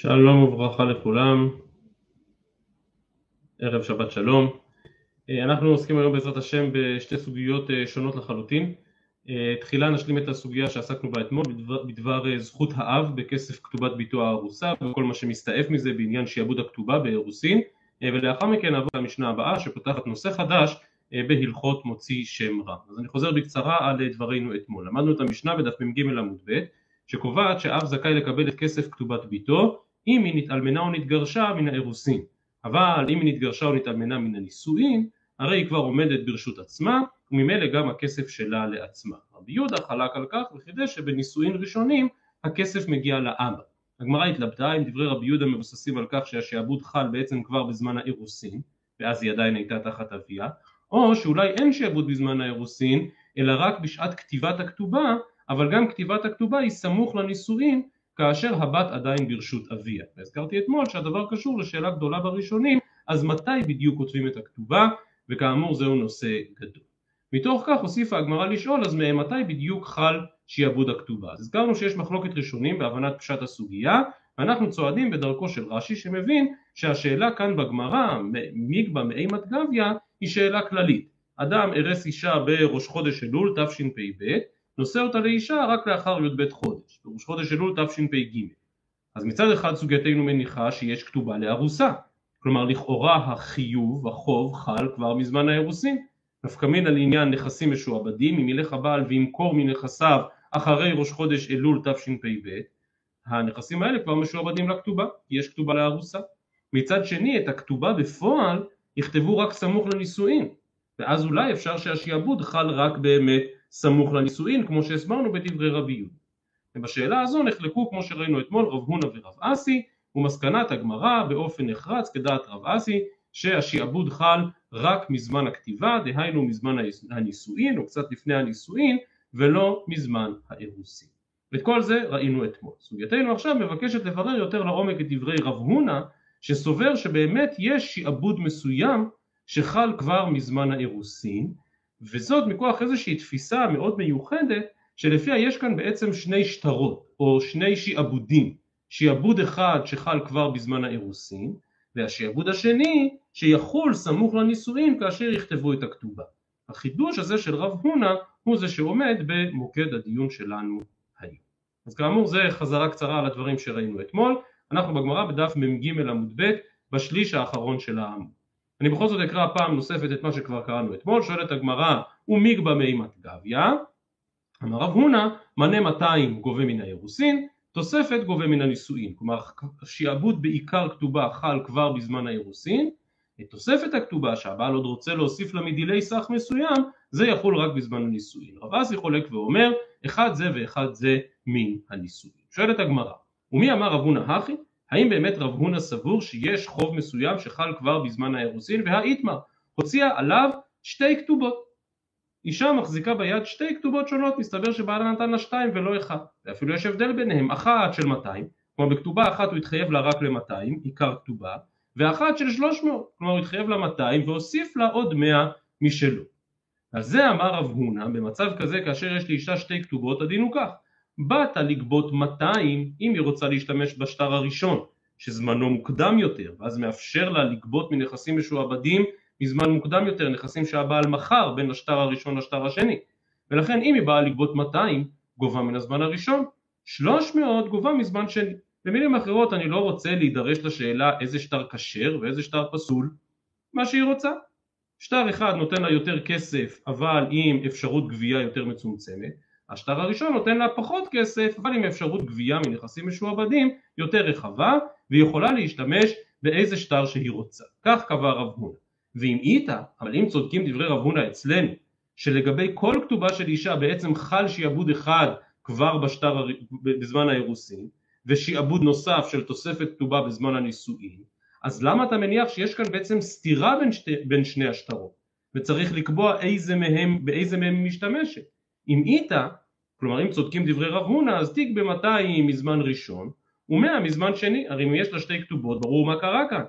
שלום וברכה לכולם, ערב שבת שלום. אה, אנחנו עוסקים היום בעזרת השם בשתי סוגיות אה, שונות לחלוטין. אה, תחילה נשלים את הסוגיה שעסקנו בה אתמול בדבר, בדבר זכות האב בכסף כתובת ביתו הארוסה וכל מה שמסתעף מזה בעניין שיעבוד הכתובה באירוסין ולאחר מכן נעבור למשנה הבאה שפותחת נושא חדש בהלכות מוציא שם רע. אז אני חוזר בקצרה על דברינו אתמול. למדנו את המשנה בדף מ"ג עמוד ב' שקובעת שאב זכאי לקבל את כסף כתובת ביתו אם היא נתאלמנה או נתגרשה מן האירוסין אבל אם היא נתגרשה או נתאלמנה מן הנישואין הרי היא כבר עומדת ברשות עצמה וממילא גם הכסף שלה לעצמה. רבי יהודה חלק על כך וחידש שבנישואין ראשונים הכסף מגיע לאבא. הגמרא התלבטה אם דברי רבי יהודה מבוססים על כך שהשעבוד חל בעצם כבר בזמן האירוסין ואז היא עדיין הייתה תחת אביה או שאולי אין שעבוד בזמן האירוסין אלא רק בשעת כתיבת הכתובה אבל גם כתיבת הכתובה היא סמוך לנישואין כאשר הבת עדיין ברשות אביה. והזכרתי אתמול שהדבר קשור לשאלה גדולה בראשונים, אז מתי בדיוק כותבים את הכתובה, וכאמור זהו נושא גדול. מתוך כך הוסיפה הגמרא לשאול אז מתי בדיוק חל שיעבוד הכתובה. אז הזכרנו שיש מחלוקת ראשונים בהבנת פשט הסוגיה ואנחנו צועדים בדרכו של רש"י שמבין שהשאלה כאן בגמרא מיגבה מאימת גביה היא שאלה כללית. אדם ארס אישה בראש חודש אלול תשפ"ב נושא אותה לאישה רק לאחר י"ב חודש, בראש חודש אלול תשפ"ג. אז מצד אחד סוגייתנו מניחה שיש כתובה לארוסה, כלומר לכאורה החיוב, החוב, חל כבר מזמן האירוסין. נפקא מינה לעניין נכסים משועבדים, אם ילך הבעל וימכור מנכסיו אחרי ראש חודש אלול תשפ"ב, הנכסים האלה כבר משועבדים לכתובה, כי יש כתובה לארוסה. מצד שני את הכתובה בפועל יכתבו רק סמוך לנישואין, ואז אולי אפשר שהשיעבוד חל רק באמת סמוך לנישואין כמו שהסברנו בדברי רבי יהודה. ובשאלה הזו נחלקו כמו שראינו אתמול רב הונא ורב אסי ומסקנת הגמרא באופן נחרץ כדעת רב אסי שהשיעבוד חל רק מזמן הכתיבה דהיינו מזמן הנישואין או קצת לפני הנישואין ולא מזמן האירוסין. ואת כל זה ראינו אתמול. סוגייתנו עכשיו מבקשת לברר יותר לעומק את דברי רב הונא שסובר שבאמת יש שיעבוד מסוים שחל כבר מזמן האירוסין וזאת מכוח איזושהי תפיסה מאוד מיוחדת שלפיה יש כאן בעצם שני שטרות או שני שיעבודים שיעבוד אחד שחל כבר בזמן האירוסין והשיעבוד השני שיחול סמוך לנישואין כאשר יכתבו את הכתובה. החידוש הזה של רב הונא הוא זה שעומד במוקד הדיון שלנו היום. אז כאמור זה חזרה קצרה על הדברים שראינו אתמול, אנחנו בגמרא בדף מ"ג עמוד ב' בשליש האחרון של העמוד. אני בכל זאת אקרא פעם נוספת את מה שכבר קראנו אתמול, שואלת הגמרא ומיגבה מימת גביה, אמר רב הונא מנה 200 גובה מן האירוסין, תוספת גובה מן הנישואין, כלומר שיעבוד בעיקר כתובה חל כבר בזמן האירוסין, את תוספת הכתובה שהבעל עוד רוצה להוסיף לה מדילי סך מסוים, זה יחול רק בזמן הנישואין. רב אסי חולק ואומר, אחד זה ואחד זה מן הנישואין. שואלת הגמרא, ומי אמר רב הונא הכי? האם באמת רב הונא סבור שיש חוב מסוים שחל כבר בזמן האירוסין? והאיתמר הוציאה עליו שתי כתובות. אישה מחזיקה ביד שתי כתובות שונות מסתבר שבעלה נתן לה שתיים ולא אחד. ואפילו יש הבדל ביניהם אחת של 200 כלומר בכתובה אחת הוא התחייב לה רק ל-200 עיקר כתובה ואחת של 300 כלומר הוא התחייב לה 200 והוסיף לה עוד 100 משלו. על זה אמר רב הונא במצב כזה כאשר יש לאישה שתי כתובות הדין הוא כך באת לגבות 200 אם היא רוצה להשתמש בשטר הראשון שזמנו מוקדם יותר ואז מאפשר לה לגבות מנכסים משועבדים מזמן מוקדם יותר נכסים שהבעל מכר בין השטר הראשון לשטר השני. ולכן אם היא באה לגבות 200 גובה מן הזמן הראשון. 300 גובה מזמן שני. במילים אחרות אני לא רוצה להידרש לשאלה איזה שטר כשר ואיזה שטר פסול. מה שהיא רוצה. שטר אחד נותן לה יותר כסף אבל עם אפשרות גבייה יותר מצומצמת השטר הראשון נותן לה פחות כסף אבל עם אפשרות גבייה מנכסים משועבדים יותר רחבה והיא יכולה להשתמש באיזה שטר שהיא רוצה. כך קבע רב הונא. ואם איתה אבל אם צודקים דברי רב הונא אצלנו שלגבי כל כתובה של אישה בעצם חל שעבוד אחד כבר בשטר, בזמן האירוסין ושעבוד נוסף של תוספת כתובה בזמן הנישואין אז למה אתה מניח שיש כאן בעצם סתירה בין, שתי, בין שני השטרות? וצריך לקבוע איזה מהם, באיזה מהם היא משתמשת אם איתה, כלומר אם צודקים דברי רב הונא אז תיק במאתיים מזמן ראשון ומאה מזמן שני, הרי אם יש לה שתי כתובות ברור מה קרה כאן.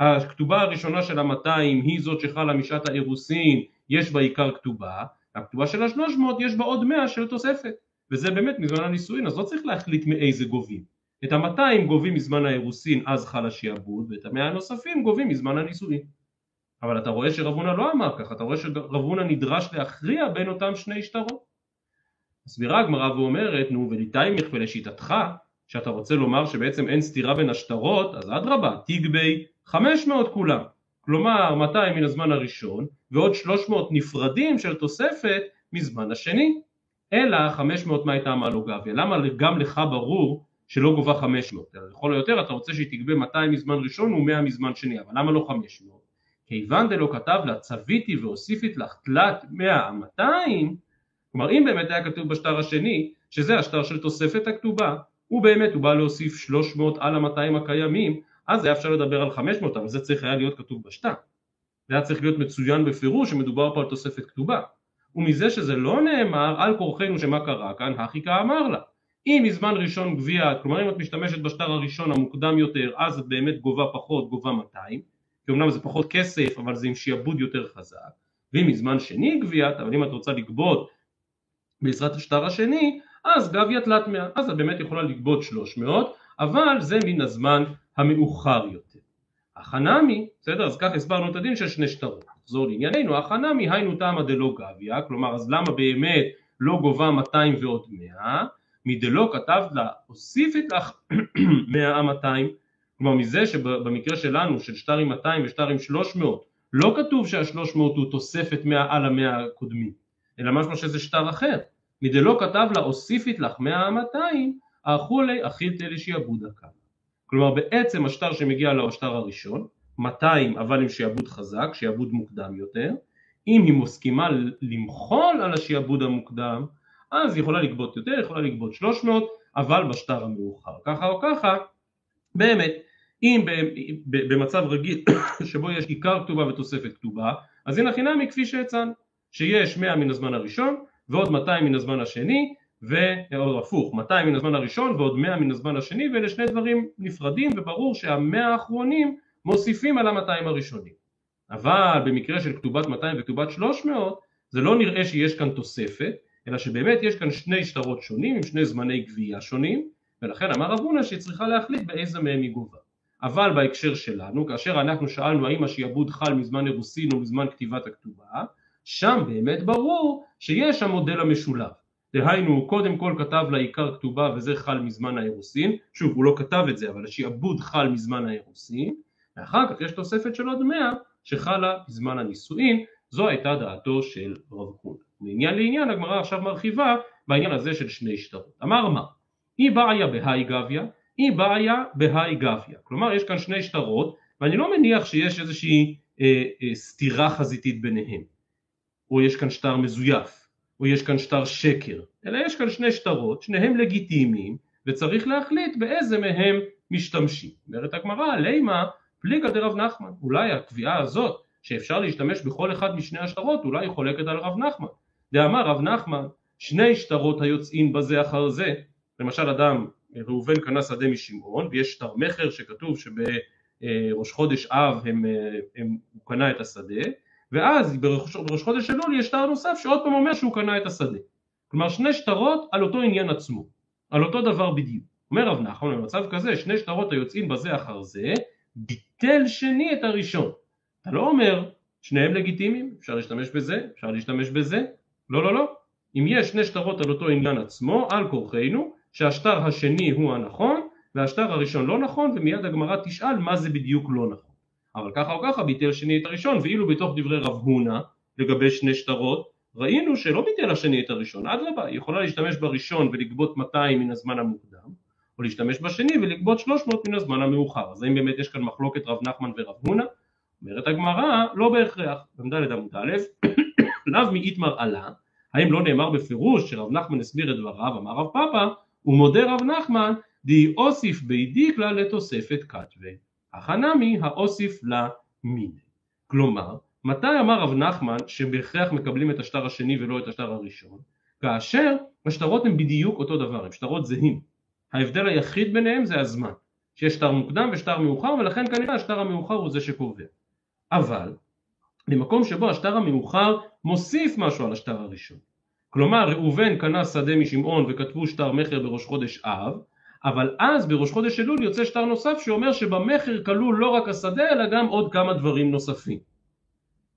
הכתובה הראשונה של המאתיים היא זאת שחלה משעת האירוסין יש בה עיקר כתובה. הכתובה של השלוש מאות יש בה עוד מאה של תוספת. וזה באמת מזמן הנישואין אז לא צריך להחליט מאיזה גובים. את המאתיים גובים מזמן האירוסין אז חל השיעבוד ואת המאה הנוספים גובים מזמן הנישואין. אבל אתה רואה שרב הונא לא אמר ככה, אתה רואה שרב הונא נדרש להכריע בין אותם שני שטרות. מסבירה הגמרא ואומרת, נו וליטיימך ולשיטתך, שאתה רוצה לומר שבעצם אין סתירה בין השטרות, אז אדרבה, תגבי 500 כולם. כלומר 200 מן הזמן הראשון ועוד 300 נפרדים של תוספת מזמן השני. אלא 500 מה הייתה מעלו גביה? למה גם לך ברור שלא גובה 500? לכל היותר אתה רוצה שהיא תגבה 200 מזמן ראשון ו100 מזמן שני, אבל למה לא 500? כיוון דלא כתב לה צוויתי והוסיפית לך תלת מאה המאתיים כלומר אם באמת היה כתוב בשטר השני שזה השטר של תוספת הכתובה הוא באמת הוא בא להוסיף 300 על המאתיים הקיימים אז היה אפשר לדבר על 500 אבל זה צריך היה להיות כתוב בשטר. זה היה צריך להיות מצוין בפירוש שמדובר פה על תוספת כתובה. ומזה שזה לא נאמר על כורחנו שמה קרה כאן הכי כאמר לה אם מזמן ראשון גבייה כלומר אם את משתמשת בשטר הראשון המוקדם יותר אז את באמת גובה פחות גובה 200 כי אמנם זה פחות כסף אבל זה עם שיעבוד יותר חזק. ואם מזמן שני גביית אבל אם את רוצה לגבות בעזרת השטר השני אז גביה תלת מאה. אז את באמת יכולה לגבות 300 אבל זה מן הזמן המאוחר יותר. החנמי בסדר? אז כך הסברנו את הדין של שני שטרות. נחזור לענייננו. החנמי היינו תמה דלא גביה כלומר אז למה באמת לא גובה 200 ועוד 100 מדלא כתבת לה הוסיפת לך 100 200 כלומר מזה שבמקרה שלנו של שטר עם 200 ושטר עם 300 לא כתוב שה-300 הוא תוספת 100 על המאה הקודמים אלא משמע שזה שטר אחר. מדלא כתב לה אוסיפית לך 100 200 אכולי אכילתי לשעבוד הקו. כלומר בעצם השטר שמגיע לו השטר הראשון 200 אבל עם שעבוד חזק, שעבוד מוקדם יותר. אם היא מסכימה למחול על השעבוד המוקדם אז היא יכולה לגבות יותר, יכולה לגבות 300 אבל בשטר המאוחר ככה או ככה באמת אם במצב רגיל שבו יש עיקר כתובה ותוספת כתובה אז הנה חינמי כפי שהצענו שיש 100 מן הזמן הראשון ועוד 200 מן הזמן השני ועוד הפוך 200 מן הזמן הראשון ועוד 100 מן הזמן השני ואלה שני דברים נפרדים וברור שהמאה האחרונים מוסיפים על ה-200 הראשונים. אבל במקרה של כתובת 200 וכתובת 300 זה לא נראה שיש כאן תוספת אלא שבאמת יש כאן שני שטרות שונים עם שני זמני גבייה שונים ולכן אמר רב הונא שהיא צריכה להחליט באיזה מהם היא גובה. אבל בהקשר שלנו, כאשר אנחנו שאלנו האם השיעבוד חל מזמן אירוסין או מזמן כתיבת הכתובה, שם באמת ברור שיש המודל המשולב. דהיינו, קודם כל כתב לעיקר כתובה וזה חל מזמן האירוסין, שוב הוא לא כתב את זה אבל השיעבוד חל מזמן האירוסין, ואחר כך יש תוספת של עוד מאה שחלה בזמן הנישואין, זו הייתה דעתו של רב הונא. מעניין לעניין הגמרא עכשיו מרחיבה בעניין הזה של שני שטרות. אמר מה? אי בעיה בהאי גביה היא בעיה בהאי גביה, כלומר יש כאן שני שטרות ואני לא מניח שיש איזושהי אה, אה, סתירה חזיתית ביניהם, או יש כאן שטר מזויף, או יש כאן שטר שקר, אלא יש כאן שני שטרות, שניהם לגיטימיים, וצריך להחליט באיזה מהם משתמשים. אומרת הגמרא, לימה פליגה דרב נחמן, אולי הקביעה הזאת שאפשר להשתמש בכל אחד משני השטרות אולי היא חולקת על רב נחמן. דאמר רב נחמן, שני שטרות היוצאים בזה אחר זה, למשל אדם ראובן קנה שדה משמעון ויש שטר מכר שכתוב שבראש חודש אב הם, הם, הוא קנה את השדה ואז בראש, בראש חודש אלול יש שטר נוסף שעוד פעם אומר שהוא קנה את השדה. כלומר שני שטרות על אותו עניין עצמו על אותו דבר בדיוק. אומר רב נחמן במצב כזה שני שטרות היוצאים בזה אחר זה ביטל שני את הראשון. אתה לא אומר שניהם לגיטימיים אפשר להשתמש בזה אפשר להשתמש בזה. לא לא לא. אם יש שני שטרות על אותו עניין עצמו על כורחנו שהשטר השני הוא הנכון והשטר הראשון לא נכון ומיד הגמרא תשאל מה זה בדיוק לא נכון אבל ככה או ככה ביטל שני את הראשון ואילו בתוך דברי רב הונא לגבי שני שטרות ראינו שלא ביטל השני את הראשון אדרבה היא יכולה להשתמש בראשון ולגבות 200 מן הזמן המוקדם או להשתמש בשני ולגבות 300 מן הזמן המאוחר. אז האם באמת יש כאן מחלוקת רב נחמן ורב הונא? אומרת הגמרא לא בהכרח. במד' עמוד א' לאו מאיתמר עלה האם לא נאמר בפירוש שרב נחמן הסביר את דבריו אמר רב פאפא ומודה רב נחמן די אוסיף בי דיקלה לתוספת כתבי החנמי האוסיף לה מיני כלומר מתי אמר רב נחמן שבהכרח מקבלים את השטר השני ולא את השטר הראשון? כאשר השטרות הם בדיוק אותו דבר הם שטרות זהים. ההבדל היחיד ביניהם זה הזמן. שיש שטר מוקדם ושטר מאוחר ולכן כנראה השטר המאוחר הוא זה שקובע. אבל במקום שבו השטר המאוחר מוסיף משהו על השטר הראשון כלומר ראובן קנה שדה משמעון וכתבו שטר מכר בראש חודש אב אבל אז בראש חודש אלול יוצא שטר נוסף שאומר שבמכר כלול לא רק השדה אלא גם עוד כמה דברים נוספים.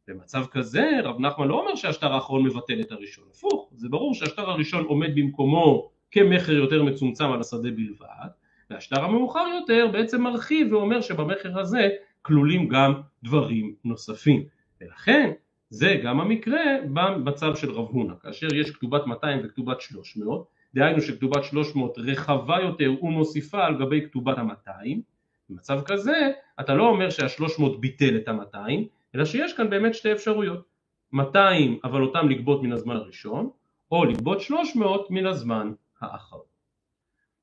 במצב כזה רב נחמן לא אומר שהשטר האחרון מבטל את הראשון, הפוך, זה ברור שהשטר הראשון עומד במקומו כמכר יותר מצומצם על השדה בלבד, והשטר המאוחר יותר בעצם מרחיב ואומר שבמכר הזה כלולים גם דברים נוספים. ולכן זה גם המקרה במצב של רב הונא, כאשר יש כתובת 200 וכתובת 300, דהיינו שכתובת 300 רחבה יותר ומוסיפה על גבי כתובת ה-200, במצב כזה אתה לא אומר שה-300 ביטל את ה-200, אלא שיש כאן באמת שתי אפשרויות, 200 אבל אותם לגבות מן הזמן הראשון, או לגבות 300 מן הזמן האחרון.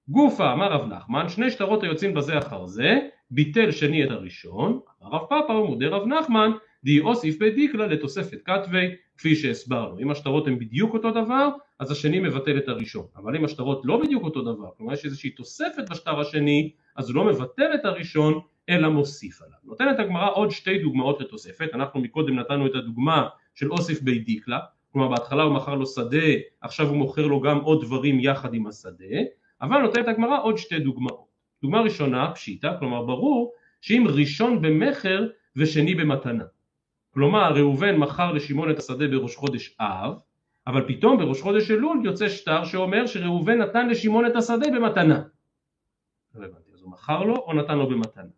גופה אמר רב נחמן שני שטרות היוצאים בזה אחר זה ביטל שני את הראשון אמר רב פאפא ומודה רב נחמן די אוסיף בדיקלה לתוספת כתבי כפי שהסברנו. אם השטרות הם בדיוק אותו דבר אז השני מבטל את הראשון. אבל אם השטרות לא בדיוק אותו דבר כלומר יש איזושהי תוספת בשטר השני אז הוא לא מבטל את הראשון אלא מוסיף עליו. נותנת הגמרא עוד שתי דוגמאות לתוספת. אנחנו מקודם נתנו את הדוגמה של אוסיף בי דיקלה. כלומר בהתחלה הוא מכר לו שדה עכשיו הוא מוכר לו גם עוד דברים יחד עם השדה. אבל נותנת הגמרא עוד שתי דוגמאות. דוגמה ראשונה, פשיטה, כלומר ברור שאם ראשון במכר ושני במתנה. כלומר ראובן מכר לשמעון את השדה בראש חודש אב, אבל פתאום בראש חודש אלול יוצא שטר שאומר שראובן נתן לשמעון את השדה במתנה. לא אז הוא מכר לו או נתן לו במתנה?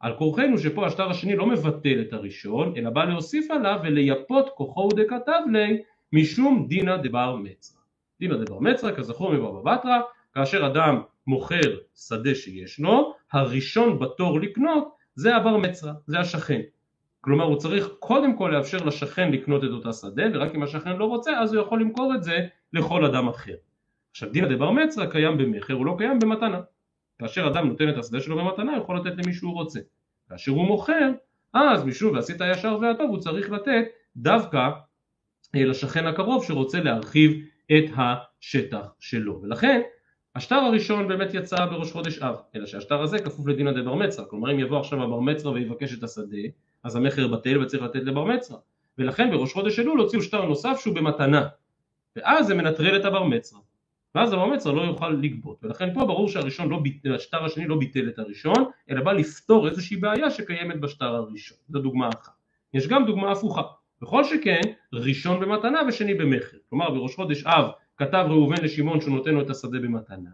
על כורחנו שפה השטר השני לא מבטל את הראשון, אלא בא להוסיף עליו ולייפות כוחו דכתב לי משום דינא דבר מצרא. דינא דבר מצרא כזכור מבבא בתרא כאשר אדם מוכר שדה שישנו, הראשון בתור לקנות זה הבר מצרא, זה השכן. כלומר הוא צריך קודם כל לאפשר לשכן לקנות את אותה שדה ורק אם השכן לא רוצה אז הוא יכול למכור את זה לכל אדם אחר. עכשיו דינא דבר מצרא קיים במכר הוא לא קיים במתנה. כאשר אדם נותן את השדה שלו במתנה הוא יכול לתת למי שהוא רוצה. כאשר הוא מוכר אז משום ועשית הישר והטוב הוא צריך לתת דווקא אה, לשכן הקרוב שרוצה להרחיב את השטח שלו ולכן השטר הראשון באמת יצא בראש חודש אב, אלא שהשטר הזה כפוף לדינא דבר מצרא, כלומר אם יבוא עכשיו הבר מצרא ויבקש את השדה, אז המכר בטל וצריך לתת לבר מצרא, ולכן בראש חודש אלול הוציאו שטר נוסף שהוא במתנה, ואז זה מנטרל את הבר מצרא, ואז הבר מצרא לא יוכל לגבות, ולכן פה ברור שהראשון לא, השטר השני לא ביטל את הראשון, אלא בא לפתור איזושהי בעיה שקיימת בשטר הראשון, זו דוגמה אחת. יש גם דוגמה הפוכה, בכל שכן ראשון במתנה ושני במכר, כלומר בראש חודש אב כתב ראובן לשמעון שהוא נותן לו את השדה במתנה,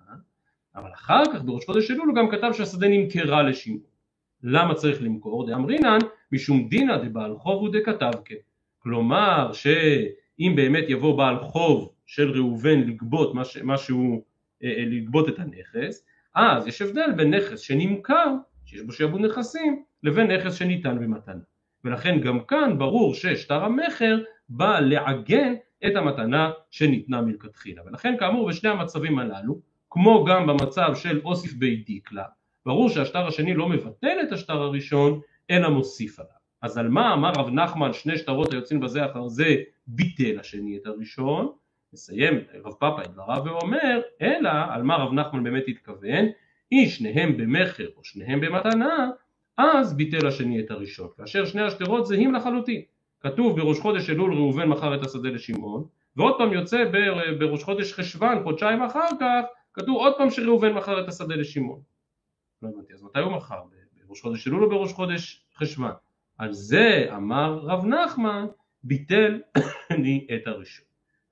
אבל אחר כך בראש חודש אלול הוא גם כתב שהשדה נמכרה לשמעון. למה צריך למכור? דאמרינן משום דינא דבעל חוב הוא דכתבקה. כלומר שאם באמת יבוא בעל חוב של ראובן לגבות מה שהוא, אה, אה, לגבות את הנכס, אז יש הבדל בין נכס שנמכר, שיש בו שעבוד נכסים, לבין נכס שניתן במתנה. ולכן גם כאן ברור ששטר המכר בא לעגן את המתנה שניתנה מלכתחילה. ולכן כאמור בשני המצבים הללו, כמו גם במצב של אוסיף בי דיקלה, ברור שהשטר השני לא מבטל את השטר הראשון, אלא מוסיף עליו. אז על מה אמר רב נחמן שני שטרות היוצאים בזה אחר זה ביטל השני את הראשון, מסיים רב פאפא את דבריו ואומר, אלא על מה רב נחמן באמת התכוון, אם שניהם במכר או שניהם במתנה, אז ביטל השני את הראשון, כאשר שני השטרות זהים לחלוטין. כתוב בראש חודש אלול ראובן מכר את השדה לשמעון ועוד פעם יוצא בראש חודש חשוון חודשיים אחר כך כתוב עוד פעם שראובן מכר את השדה לשמעון לא הבנתי אז מתי הוא מכר? בראש חודש אלול או בראש חודש חשוון? על זה אמר רב נחמן ביטל אני את הראשון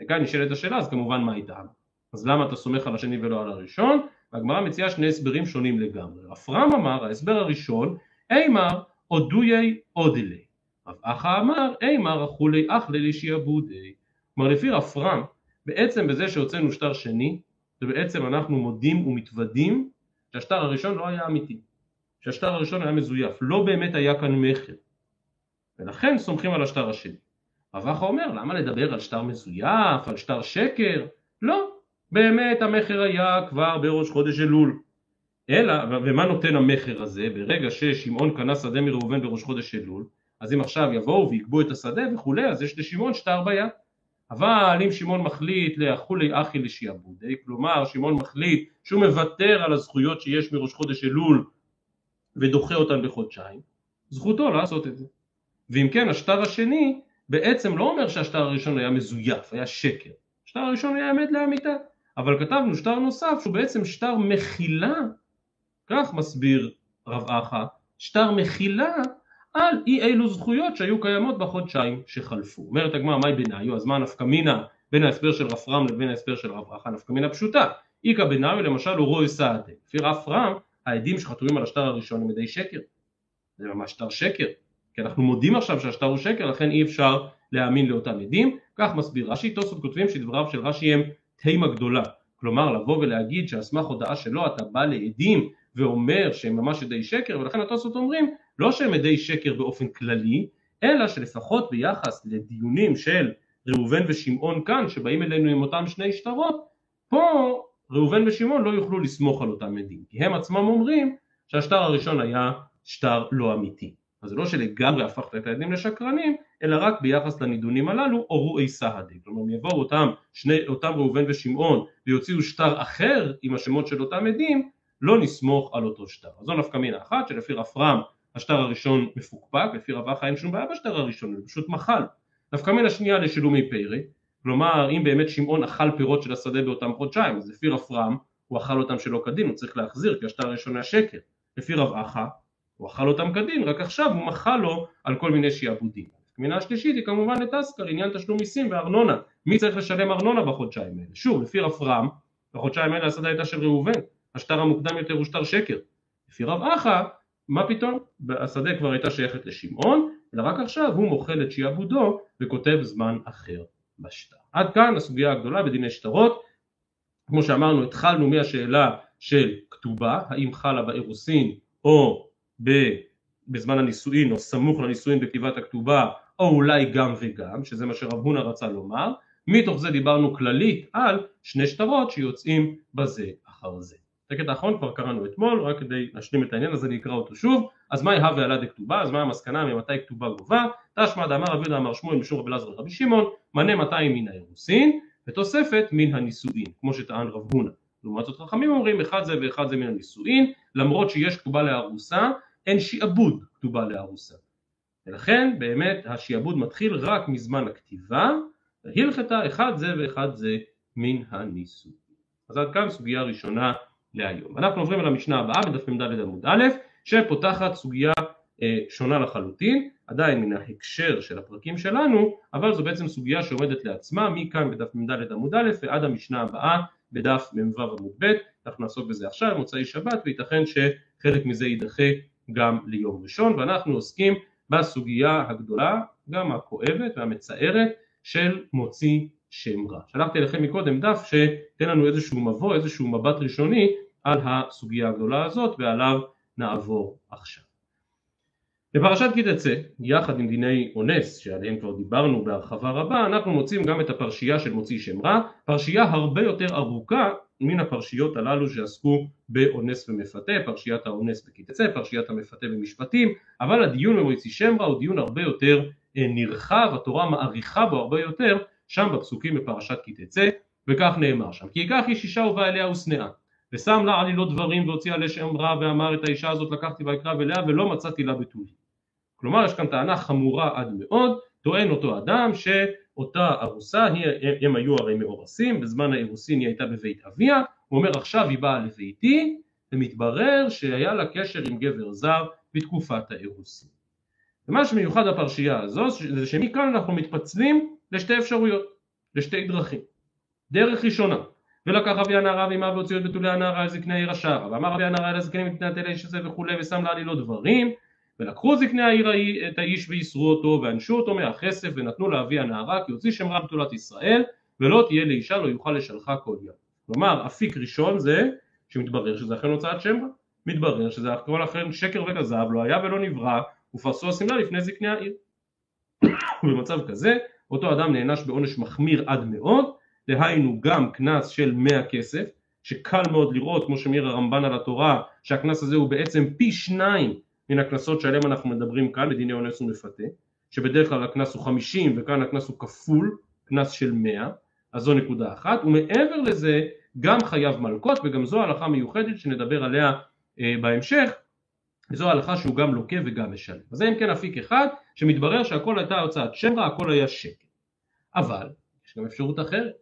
וכאן נשאלת השאלה אז כמובן מה איתם? אז למה אתה סומך על השני ולא על הראשון? והגמרא מציעה שני הסברים שונים לגמרי רפרם אמר ההסבר הראשון אימר אודויי אודלי רב אחא אמר אימר אכולי אחלה לשיעבודי כלומר לפי רפרם בעצם בזה שהוצאנו שטר שני זה בעצם אנחנו מודים ומתוודים שהשטר הראשון לא היה אמיתי שהשטר הראשון היה מזויף לא באמת היה כאן מכר. ולכן סומכים על השטר השני. רב אחא אומר למה לדבר על שטר מזויף על שטר שקר? לא באמת המכר היה כבר בראש חודש אלול. אלא ומה נותן המכר הזה? ברגע ששמעון קנה שדה מראובן בראש חודש אלול אז אם עכשיו יבואו ויגבו את השדה וכולי, אז יש לשמעון שטר ביד. אבל אם שמעון מחליט לאכולי אחי לשיעבודי, כלומר שמעון מחליט שהוא מוותר על הזכויות שיש מראש חודש אלול ודוחה אותן בחודשיים, זכותו לעשות את זה. ואם כן, השטר השני בעצם לא אומר שהשטר הראשון היה מזויף, היה שקר. השטר הראשון היה אמת לאמיתה. אבל כתבנו שטר נוסף שהוא בעצם שטר מחילה, כך מסביר רב אחא, שטר מחילה על אי אילו זכויות שהיו קיימות בחודשיים שחלפו. אומרת הגמרא מהי ביניו, אז מה נפקא מינה בין ההסבר של רפרם לבין ההסבר של רב אחא, נפקא מינה פשוטה. איכא ביניו למשל הוא רוי סעדה. לפי רפרם העדים שחתומים על השטר הראשון הם עדי שקר. זה ממש שטר שקר. כי אנחנו מודים עכשיו שהשטר הוא שקר לכן אי אפשר להאמין לאותם עדים. כך מסביר רש"י, תוספות כותבים שדבריו של רש"י הם תימה גדולה. כלומר לבוא ולהגיד שעל סמך הודעה שלו אתה בא לעדים ואומר שהם ממש עדי שקר ולכן התוספות אומרים לא שהם עדי שקר באופן כללי אלא שלפחות ביחס לדיונים של ראובן ושמעון כאן שבאים אלינו עם אותם שני שטרות פה ראובן ושמעון לא יוכלו לסמוך על אותם עדים כי הם עצמם אומרים שהשטר הראשון היה שטר לא אמיתי אז זה לא שלגמרי הפכת את העדים לשקרנים אלא רק ביחס לנידונים הללו רואי סהדי כלומר אם יבואו אותם, אותם ראובן ושמעון ויוציאו שטר אחר עם השמות של אותם עדים לא נסמוך על אותו שטר. אז זו נפקא מינה אחת שלפי רפרם השטר הראשון מפוקפק, לפי רב אחא אין שום בעיה בשטר הראשון, זה פשוט מחל. נפקא מינה שנייה לשילומי פרא, כלומר אם באמת שמעון אכל פירות של השדה באותם חודשיים, אז לפי רפרם הוא אכל אותם שלא כדין, הוא צריך להחזיר כי השטר הראשון היה שקר. לפי רב אחא הוא אכל אותם כדין, רק עכשיו הוא מחל לו על כל מיני שיעבודים. מינה השלישית היא כמובן לטסקה לעניין תשלום מיסים וארנונה, מי צריך לשלם ארנונה בחודשיים האלה? שוב, לפי רפרם, בחודשיים האלה השדה הייתה של ראובן, השטר המוקדם יותר הוא שטר שקר. לפי רב אחא, מה פתאום? השדה כבר הייתה שייכת לשמעון, אלא רק עכשיו הוא מוחל את שיעבודו וכותב זמן אחר בשטר. עד כאן הסוגיה הגדולה בדיני שטרות. כמו שאמרנו, התחלנו מהשאלה של כתובה, האם חלה באירוסין או בזמן הנישואין או סמוך לנישואין בכתיבת הכתובה או אולי גם וגם, שזה מה שרב הונא רצה לומר, מתוך זה דיברנו כללית על שני שטרות שיוצאים בזה אחר זה. את הקטע האחרון כבר קראנו אתמול, רק כדי להשלים את העניין הזה אני אקרא אותו שוב, אז מהי הווה עלה דכתובה, אז מה המסקנה ממתי כתובה גובה, תשמע דאמר רבי יהודה אמר שמואל משום רבי אלעזר רבי שמעון, מנה 200 מן האירוסין, ותוספת מן הנישואין, כמו שטען רב הונא. לעומת זאת חכמים אומרים אחד זה ואחד זה מן הנישואין, למרות שיש כתובה לארוסה, אין שיעבוד כתובה לארוסה. ולכן באמת השיעבוד מתחיל רק מזמן הכתיבה, והלכתה אחד זה ואחד זה מן הנישואין. אז עד כאן סוגיה ראשונה להיום. אנחנו עוברים על המשנה הבאה בדף מ"ד עמוד א', שפותחת סוגיה אה, שונה לחלוטין, עדיין מן ההקשר של הפרקים שלנו, אבל זו בעצם סוגיה שעומדת לעצמה מכאן בדף מ"ד עמוד א' ועד המשנה הבאה בדף מ"ו עמוד ב', אנחנו נעסוק בזה עכשיו, מוצאי שבת, וייתכן שחלק מזה יידחה גם ליום ראשון, ואנחנו עוסקים בסוגיה הגדולה, גם הכואבת והמצערת, של מוציא שם רע. שלחתי לכם מקודם דף שתן לנו איזשהו מבוא, איזשהו מבט ראשוני על הסוגיה הגדולה הזאת ועליו נעבור עכשיו. בפרשת כי תצא, יחד עם דיני אונס שעליהם כבר דיברנו בהרחבה רבה, אנחנו מוצאים גם את הפרשייה של מוציא שם רע, פרשייה הרבה יותר ארוכה מן הפרשיות הללו שעסקו באונס ומפתה, פרשיית האונס בכי תצא, פרשיית המפתה במשפטים, אבל הדיון במוציא שם רע הוא דיון הרבה יותר אה, נרחב, התורה מעריכה בו הרבה יותר שם בפסוקים בפרשת כי תצא, וכך נאמר שם, כי ייקח איש אישה ובא אליה ושנאה, ושם לה עלילות דברים והוציא עליה שם רע ואמר את האישה הזאת לקחתי ואקרב אליה ולא מצאתי לה בתולי. כלומר יש כאן טענה חמורה עד מאוד, טוען אותו אדם שאותה ארוסה, הם היו הרי מאורסים, בזמן האירוסין היא הייתה בבית אביה, הוא אומר עכשיו היא באה לביתי, ומתברר שהיה לה קשר עם גבר זר בתקופת האירוסין. ומה שמיוחד בפרשייה הזאת זה שמכאן אנחנו מתפצלים לשתי אפשרויות, לשתי דרכים. דרך ראשונה, ולקח אבי הנערה ואימה והוציאו את בתולי הנערה על זקני העיר השערה, ואמר אבי הנערה אל הזקנים מפני האיש הזה וכולי ושם לעלילו דברים, ולקחו זקני העיר את האיש ואיסרו אותו ואנשו אותו מהכסף ונתנו לאבי הנערה כי הוציא שם רע בתולת ישראל ולא תהיה לאישה לא יוכל לשלחה כל יום. כלומר אפיק ראשון זה שמתברר שזה אכן הוצאת שם רע, מתברר שזה הכל אכן שקר וכזב לא היה ולא נברא ופרסו השמלה לפני זקני העיר. במצב כזה אותו אדם נענש בעונש מחמיר עד מאוד, דהיינו גם קנס של 100 כסף, שקל מאוד לראות כמו שמעיר הרמב"ן על התורה שהקנס הזה הוא בעצם פי שניים מן הקנסות שעליהם אנחנו מדברים כאן בדיני אונס ומפתה, שבדרך כלל הקנס הוא 50 וכאן הקנס הוא כפול, קנס של 100, אז זו נקודה אחת, ומעבר לזה גם חייב מלקות וגם זו הלכה מיוחדת שנדבר עליה אה, בהמשך וזו ההלכה שהוא גם לוקה וגם משלם. אז זה אם כן אפיק אחד שמתברר שהכל הייתה הוצאת שם רע, הכל היה שקר. אבל יש גם אפשרות אחרת.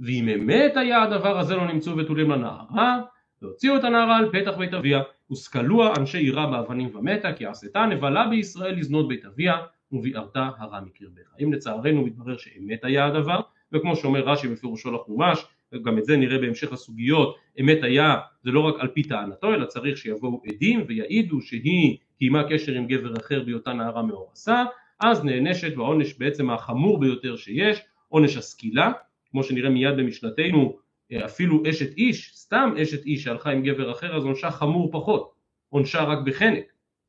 ואם אמת היה הדבר הזה לא נמצאו בתולים לנערה, והוציאו את הנערה על פתח בית אביה, וסקלוה אנשי עירה באבנים ומתה, כי עשתה נבלה בישראל לזנות בית אביה, וביערתה הרע מקרבך. אם לצערנו מתברר שאמת היה הדבר, וכמו שאומר רש"י בפירושו לחומש, גם את זה נראה בהמשך הסוגיות, אמת היה זה לא רק על פי טענתו, אלא צריך שיבואו עדים ויעידו שהיא קיימה קשר עם גבר אחר בהיותה נערה מאורסה, אז נענשת והעונש בעצם החמור ביותר שיש, עונש הסקילה, כמו שנראה מיד במשנתנו, אפילו אשת איש, סתם אשת איש שהלכה עם גבר אחר, אז עונשה חמור פחות, עונשה רק בחנק,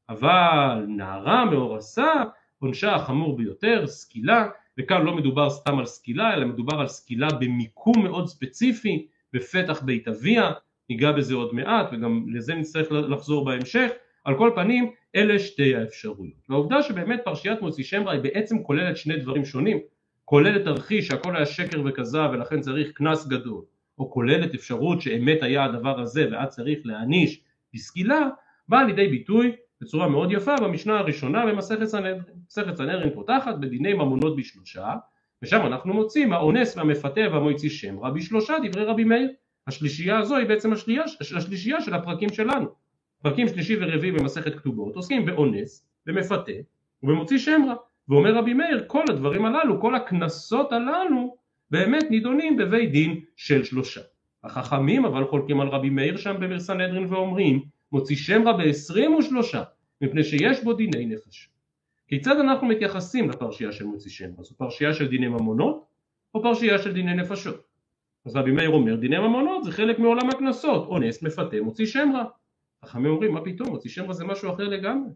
אבל נערה מאורסה, עונשה החמור ביותר, סקילה, וכאן לא מדובר סתם על סקילה, אלא מדובר על סקילה במיקום מאוד ספציפי, בפתח בית אביה, ניגע בזה עוד מעט, וגם לזה נצטרך לחזור בהמשך, על כל פנים אלה שתי האפשרויות. והעובדה שבאמת פרשיית מוציא שם היא בעצם כוללת שני דברים שונים, כוללת תרחיש שהכל היה שקר וכזב ולכן צריך קנס גדול, או כוללת אפשרות שאמת היה הדבר הזה ואז צריך להעניש בסקילה, באה לידי ביטוי בצורה מאוד יפה במשנה הראשונה במסכת סנהדרין. מסכת סנהדרין פותחת בדיני ממונות בשלושה, ושם אנחנו מוצאים האונס והמפתה והמויצי שם רבי שלושה דברי רבי מאיר. השלישייה הזו היא בעצם השלישייה, השלישייה של הפרקים שלנו. פרקים שלישי ורביעי במסכת כתובות עוסקים באונס, במפתה ובמוציא שם רע. ואומר רבי מאיר כל הדברים הללו, כל הקנסות הללו באמת נידונים בבית דין של שלושה. החכמים אבל חולקים על רבי מאיר שם בסנהדרין ואומרים מוציא שם רע בעשרים ושלושה מפני שיש בו דיני נפש. כיצד אנחנו מתייחסים לפרשייה של מוציא שם רע? זו פרשייה של דיני ממונות או פרשייה של דיני נפשות? אז רבי מאיר אומר דיני ממונות זה חלק מעולם הקנסות, אונס, מפתה, מוציא שם רע. חכמים אומרים מה פתאום, מוציא שם רע זה משהו אחר לגמרי,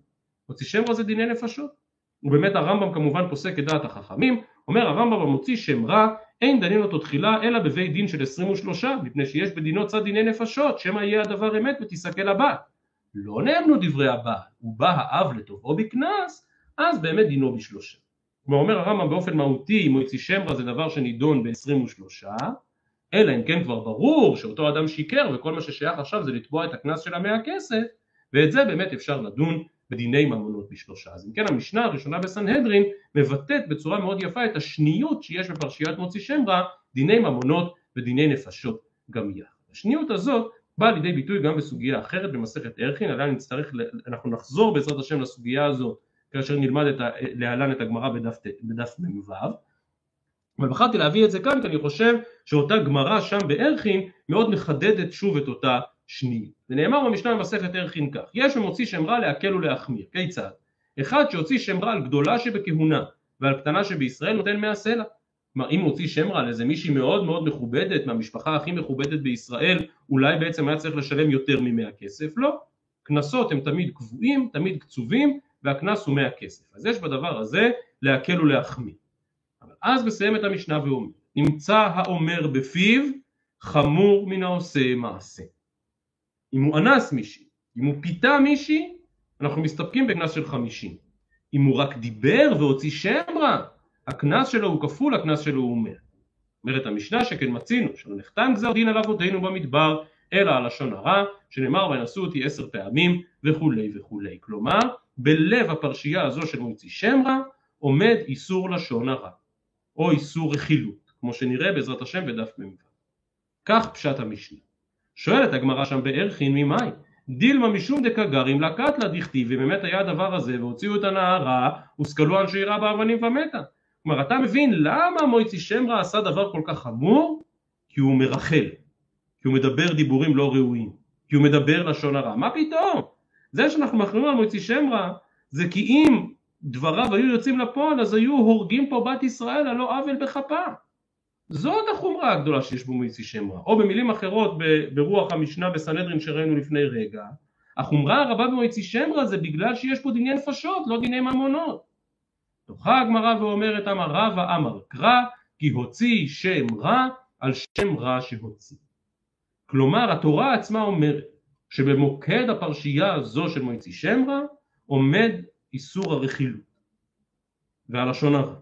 מוציא שם רע זה דיני נפשות. ובאמת הרמב"ם כמובן פוסק את דעת החכמים, אומר הרמב"ם המוציא שם רע אין דנים אותו תחילה אלא בבית דין של 23 מפני שיש בדינו צד דיני נפשות שמא יהיה הדבר אמת ותיסכל הבת. לא נאמנו דברי הבעל ובא האב לטובו בקנס אז באמת דינו בשלושה. כלומר אומר הרמב"ם באופן מהותי מוציא שם רע זה דבר שנידון ב-23 אלא אם כן כבר ברור שאותו אדם שיקר וכל מה ששייך עכשיו זה לתבוע את הקנס של המאה כסף ואת זה באמת אפשר לדון בדיני ממונות בשלושה. אז אם כן המשנה הראשונה בסנהדרין מבטאת בצורה מאוד יפה את השניות שיש בפרשיית מוציא שם רע, דיני ממונות ודיני נפשות גם יחד. השניות הזאת באה לידי ביטוי גם בסוגיה אחרת במסכת ערכין, עדיין נצטרך, אנחנו נחזור בעזרת השם לסוגיה הזאת כאשר נלמד את ה, להלן את הגמרא בדף, מ"ו אבל בחרתי להביא את זה כאן כי אני חושב שאותה גמרא שם בערכין מאוד מחדדת שוב את אותה שניות. זה נאמר במשנה במסכת ערכין כך, יש במוציא שם רע להקל ולהחמיר, כיצד? אחד שהוציא שם רע על גדולה שבכהונה ועל קטנה שבישראל נותן מאה סלע. כלומר אם מוציא שם רע על איזה מישהי מאוד מאוד מכובדת מהמשפחה הכי מכובדת בישראל אולי בעצם היה צריך לשלם יותר ממאה כסף? לא. קנסות הם תמיד קבועים, תמיד קצובים והקנס הוא מאה כסף. אז יש בדבר הזה להקל ולהחמיר. אבל אז מסיים את המשנה ואומר נמצא האומר בפיו חמור מן העושה מעשה. אם הוא אנס מישהי, אם הוא פיתה מישהי, אנחנו מסתפקים בקנס של חמישים. אם הוא רק דיבר והוציא שם רע, הקנס שלו הוא כפול, הקנס שלו הוא מאה. אומרת המשנה שכן מצינו שלא נחתם גזר דין על אבותינו במדבר אלא על לשון הרע שנאמר וינשאו אותי עשר פעמים וכולי וכולי כלומר בלב הפרשייה הזו של מוציא שם רע עומד איסור לשון הרע או איסור רכילות כמו שנראה בעזרת השם בדף מ"ו כך פשט המשנה שואלת הגמרא שם בערכין ממאי דילמה משום דקגרים לקטלה דכתיב ובאמת היה הדבר הזה והוציאו את הנערה וסקלו אנשי רע באבנים ומתה כלומר אתה מבין למה מויצי שמרה עשה דבר כל כך חמור? כי הוא מרחל כי הוא מדבר דיבורים לא ראויים כי הוא מדבר לשון הרע מה פתאום? זה שאנחנו מחרימים על מויצי שמרה זה כי אם דבריו היו יוצאים לפועל אז היו הורגים פה בת ישראל על לא עוול בכפה זאת החומרה הגדולה שיש בו מויצי שם רע או במילים אחרות ברוח המשנה בסנהדרין שראינו לפני רגע החומרה הרבה במויצי שם רע זה בגלל שיש פה דיני נפשות לא דיני ממונות. דוחה הגמרא ואומרת אמר רבא אמר קרא כי הוציא שם רע על שם רע שהוציא. כלומר התורה עצמה אומרת שבמוקד הפרשייה הזו של מויצי שם רע עומד איסור הרכילות והלשון הרע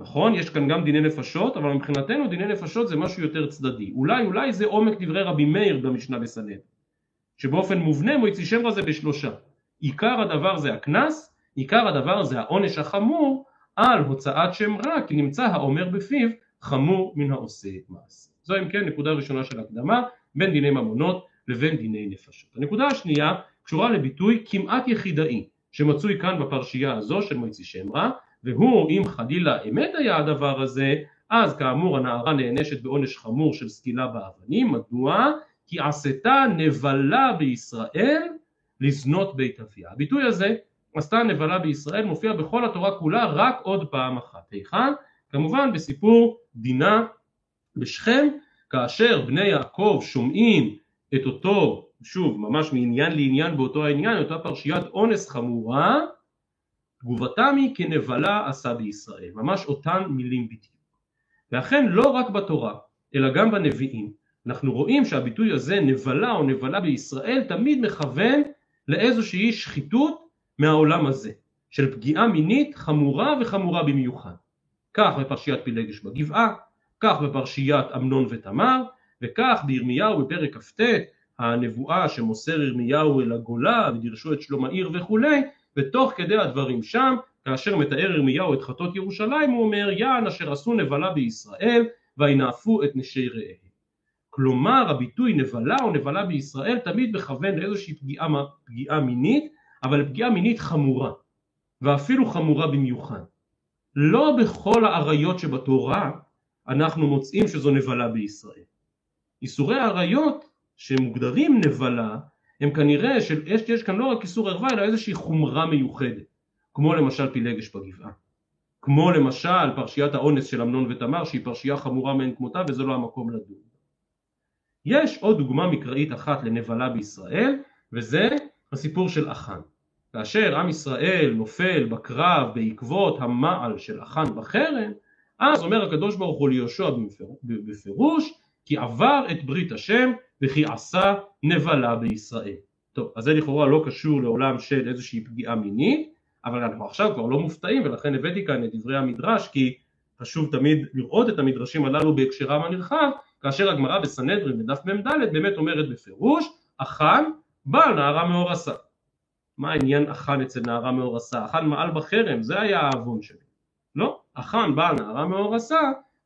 נכון? יש כאן גם דיני נפשות, אבל מבחינתנו דיני נפשות זה משהו יותר צדדי. אולי אולי זה עומק דברי רבי מאיר במשנה בסנד, שבאופן מובנה מועצי שם רע זה בשלושה. עיקר הדבר זה הקנס, עיקר הדבר זה העונש החמור על הוצאת שם רע, כי נמצא האומר בפיו חמור מן העושה מעשה. זו אם כן נקודה ראשונה של הקדמה בין דיני ממונות לבין דיני נפשות. הנקודה השנייה קשורה לביטוי כמעט יחידאי שמצוי כאן בפרשייה הזו של מויצי שמרה והוא אם חלילה אמת היה הדבר הזה אז כאמור הנערה נענשת בעונש חמור של סקילה באבנים מדוע? כי עשתה נבלה בישראל לזנות בית אביה. הביטוי הזה עשתה נבלה בישראל מופיע בכל התורה כולה רק עוד פעם אחת. היכן? כמובן בסיפור דינה בשכם כאשר בני יעקב שומעים את אותו, שוב ממש מעניין לעניין באותו העניין, אותה פרשיית אונס חמורה, תגובתם היא כנבלה עשה בישראל, ממש אותן מילים בדיוק. ואכן לא רק בתורה, אלא גם בנביאים, אנחנו רואים שהביטוי הזה נבלה או נבלה בישראל תמיד מכוון לאיזושהי שחיתות מהעולם הזה, של פגיעה מינית חמורה וחמורה במיוחד. כך בפרשיית פילגש בגבעה, כך בפרשיית אמנון ותמר, וכך בירמיהו בפרק כ"ט, הנבואה שמוסר ירמיהו אל הגולה ודרשו את שלום העיר וכולי, ותוך כדי הדברים שם, כאשר מתאר ירמיהו את חטות ירושלים, הוא אומר יען אשר עשו נבלה בישראל וינאפו את נשי רעיהם. כלומר הביטוי נבלה או נבלה בישראל תמיד מכוון לאיזושהי פגיעה, פגיעה מינית, אבל פגיעה מינית חמורה, ואפילו חמורה במיוחד. לא בכל האריות שבתורה אנחנו מוצאים שזו נבלה בישראל. איסורי האריות שמוגדרים נבלה הם כנראה שיש כאן לא רק איסור ערווה אלא איזושהי חומרה מיוחדת. כמו למשל פילגש בגבעה. כמו למשל פרשיית האונס של אמנון ותמר שהיא פרשייה חמורה מאין כמותה וזה לא המקום לדון. יש עוד דוגמה מקראית אחת לנבלה בישראל וזה הסיפור של אחן כאשר עם ישראל נופל בקרב בעקבות המעל של אחן בחרם אז אומר הקדוש ברוך הוא ליהושע בפירוש כי עבר את ברית השם וכי עשה נבלה בישראל. טוב, אז זה לכאורה לא קשור לעולם של איזושהי פגיעה מינית, אבל אנחנו עכשיו כבר לא מופתעים ולכן הבאתי כאן את דברי המדרש כי חשוב תמיד לראות את המדרשים הללו בהקשרם הנרחב כאשר הגמרא בסנהדרין בדף מ"ד באמת אומרת בפירוש אחן בעל נערה מאורסה. מה העניין אחן אצל נערה מאורסה? אחן מעל בחרם זה היה העוון שלו. לא, אחן בעל נערה מאורסה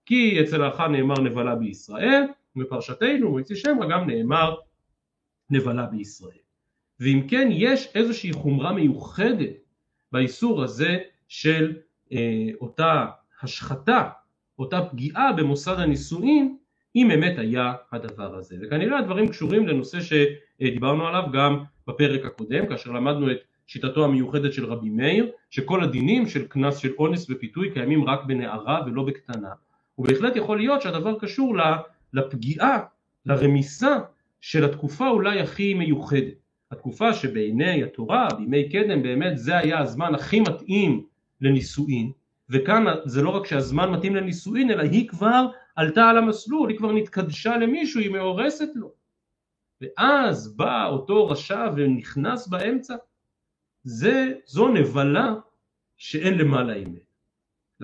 כי אצל האחן נאמר נבלה בישראל ובפרשתנו מוציא שמע גם נאמר נבלה בישראל. ואם כן יש איזושהי חומרה מיוחדת באיסור הזה של אה, אותה השחתה, אותה פגיעה במוסד הנישואין אם אמת היה הדבר הזה. וכנראה הדברים קשורים לנושא שדיברנו עליו גם בפרק הקודם כאשר למדנו את שיטתו המיוחדת של רבי מאיר שכל הדינים של קנס של אונס ופיתוי קיימים רק בנערה ולא בקטנה ובהחלט יכול להיות שהדבר קשור לפגיעה, לרמיסה של התקופה אולי הכי מיוחדת. התקופה שבעיני התורה, בימי קדם באמת זה היה הזמן הכי מתאים לנישואין, וכאן זה לא רק שהזמן מתאים לנישואין אלא היא כבר עלתה על המסלול, היא כבר נתקדשה למישהו, היא מאורסת לו. ואז בא אותו רשע ונכנס באמצע. זה, זו נבלה שאין למעלה אמת.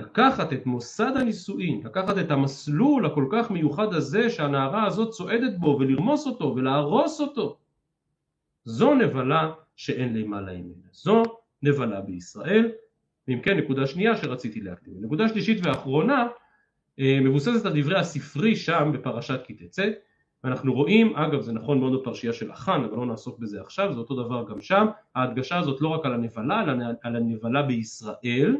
לקחת את מוסד הנישואין, לקחת את המסלול הכל כך מיוחד הזה שהנערה הזאת צועדת בו ולרמוס אותו ולהרוס אותו זו נבלה שאין למעלה ממנה, זו נבלה בישראל. ואם כן נקודה שנייה שרציתי להקדים. נקודה שלישית ואחרונה אה, מבוססת על דברי הספרי שם בפרשת כי תצא. ואנחנו רואים, אגב זה נכון מאוד בפרשייה של החאן אבל לא נעסוק בזה עכשיו, זה אותו דבר גם שם, ההדגשה הזאת לא רק על הנבלה אלא על הנבלה בישראל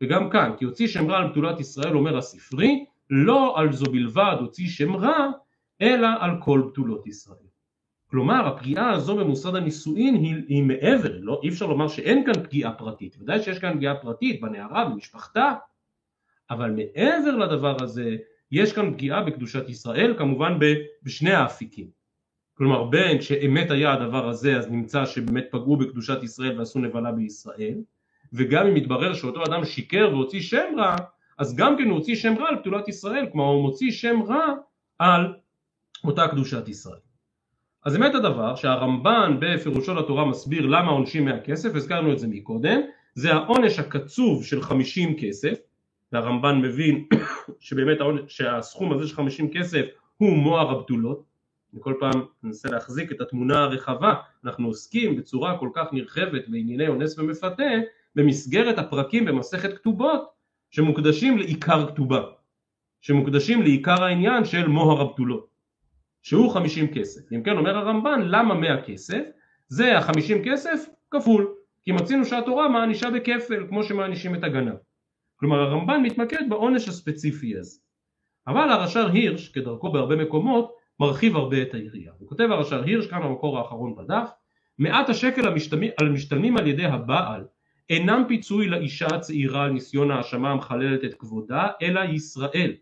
וגם כאן כי הוציא שם רע על בתולת ישראל אומר הספרי לא על זו בלבד הוציא שם רע אלא על כל בתולות ישראל כלומר הפגיעה הזו במוסד הנישואין היא, היא מעבר, לא, אי אפשר לומר שאין כאן פגיעה פרטית, ודאי שיש כאן פגיעה פרטית בנערה, במשפחתה, אבל מעבר לדבר הזה יש כאן פגיעה בקדושת ישראל כמובן בשני האפיקים. כלומר בין שאמת היה הדבר הזה אז נמצא שבאמת פגעו בקדושת ישראל ועשו נבלה בישראל, וגם אם יתברר שאותו אדם שיקר והוציא שם רע, אז גם כן הוא הוציא שם רע על פתולת ישראל, כלומר הוא מוציא שם רע על אותה קדושת ישראל. אז אמת הדבר שהרמב"ן בפירושו לתורה מסביר למה עונשים מהכסף, הזכרנו את זה מקודם, זה העונש הקצוב של 50 כסף, והרמב"ן מבין שבאמת העונש, שהסכום הזה של 50 כסף הוא מוהר הבתולות, וכל פעם ננסה להחזיק את התמונה הרחבה, אנחנו עוסקים בצורה כל כך נרחבת בענייני אונס ומפתה, במסגרת הפרקים במסכת כתובות שמוקדשים לעיקר כתובה שמוקדשים לעיקר העניין של מוהר הבתולות, שהוא חמישים כסף. אם כן אומר הרמב"ן, למה מאה כסף? זה החמישים כסף כפול, כי מצינו שהתורה מענישה בכפל, כמו שמענישים את הגנב. כלומר הרמב"ן מתמקד בעונש הספציפי הזה. אבל הרש"ר הירש, כדרכו בהרבה מקומות, מרחיב הרבה את היריעה. הוא כותב הרש"ר הירש, כאן במקור האחרון בדף, מעט השקל המשתלמים, על ידי הבעל אינם פיצוי לאישה הצעירה על ניסיון האשמה המחללת את כבודה, אלא ישראל.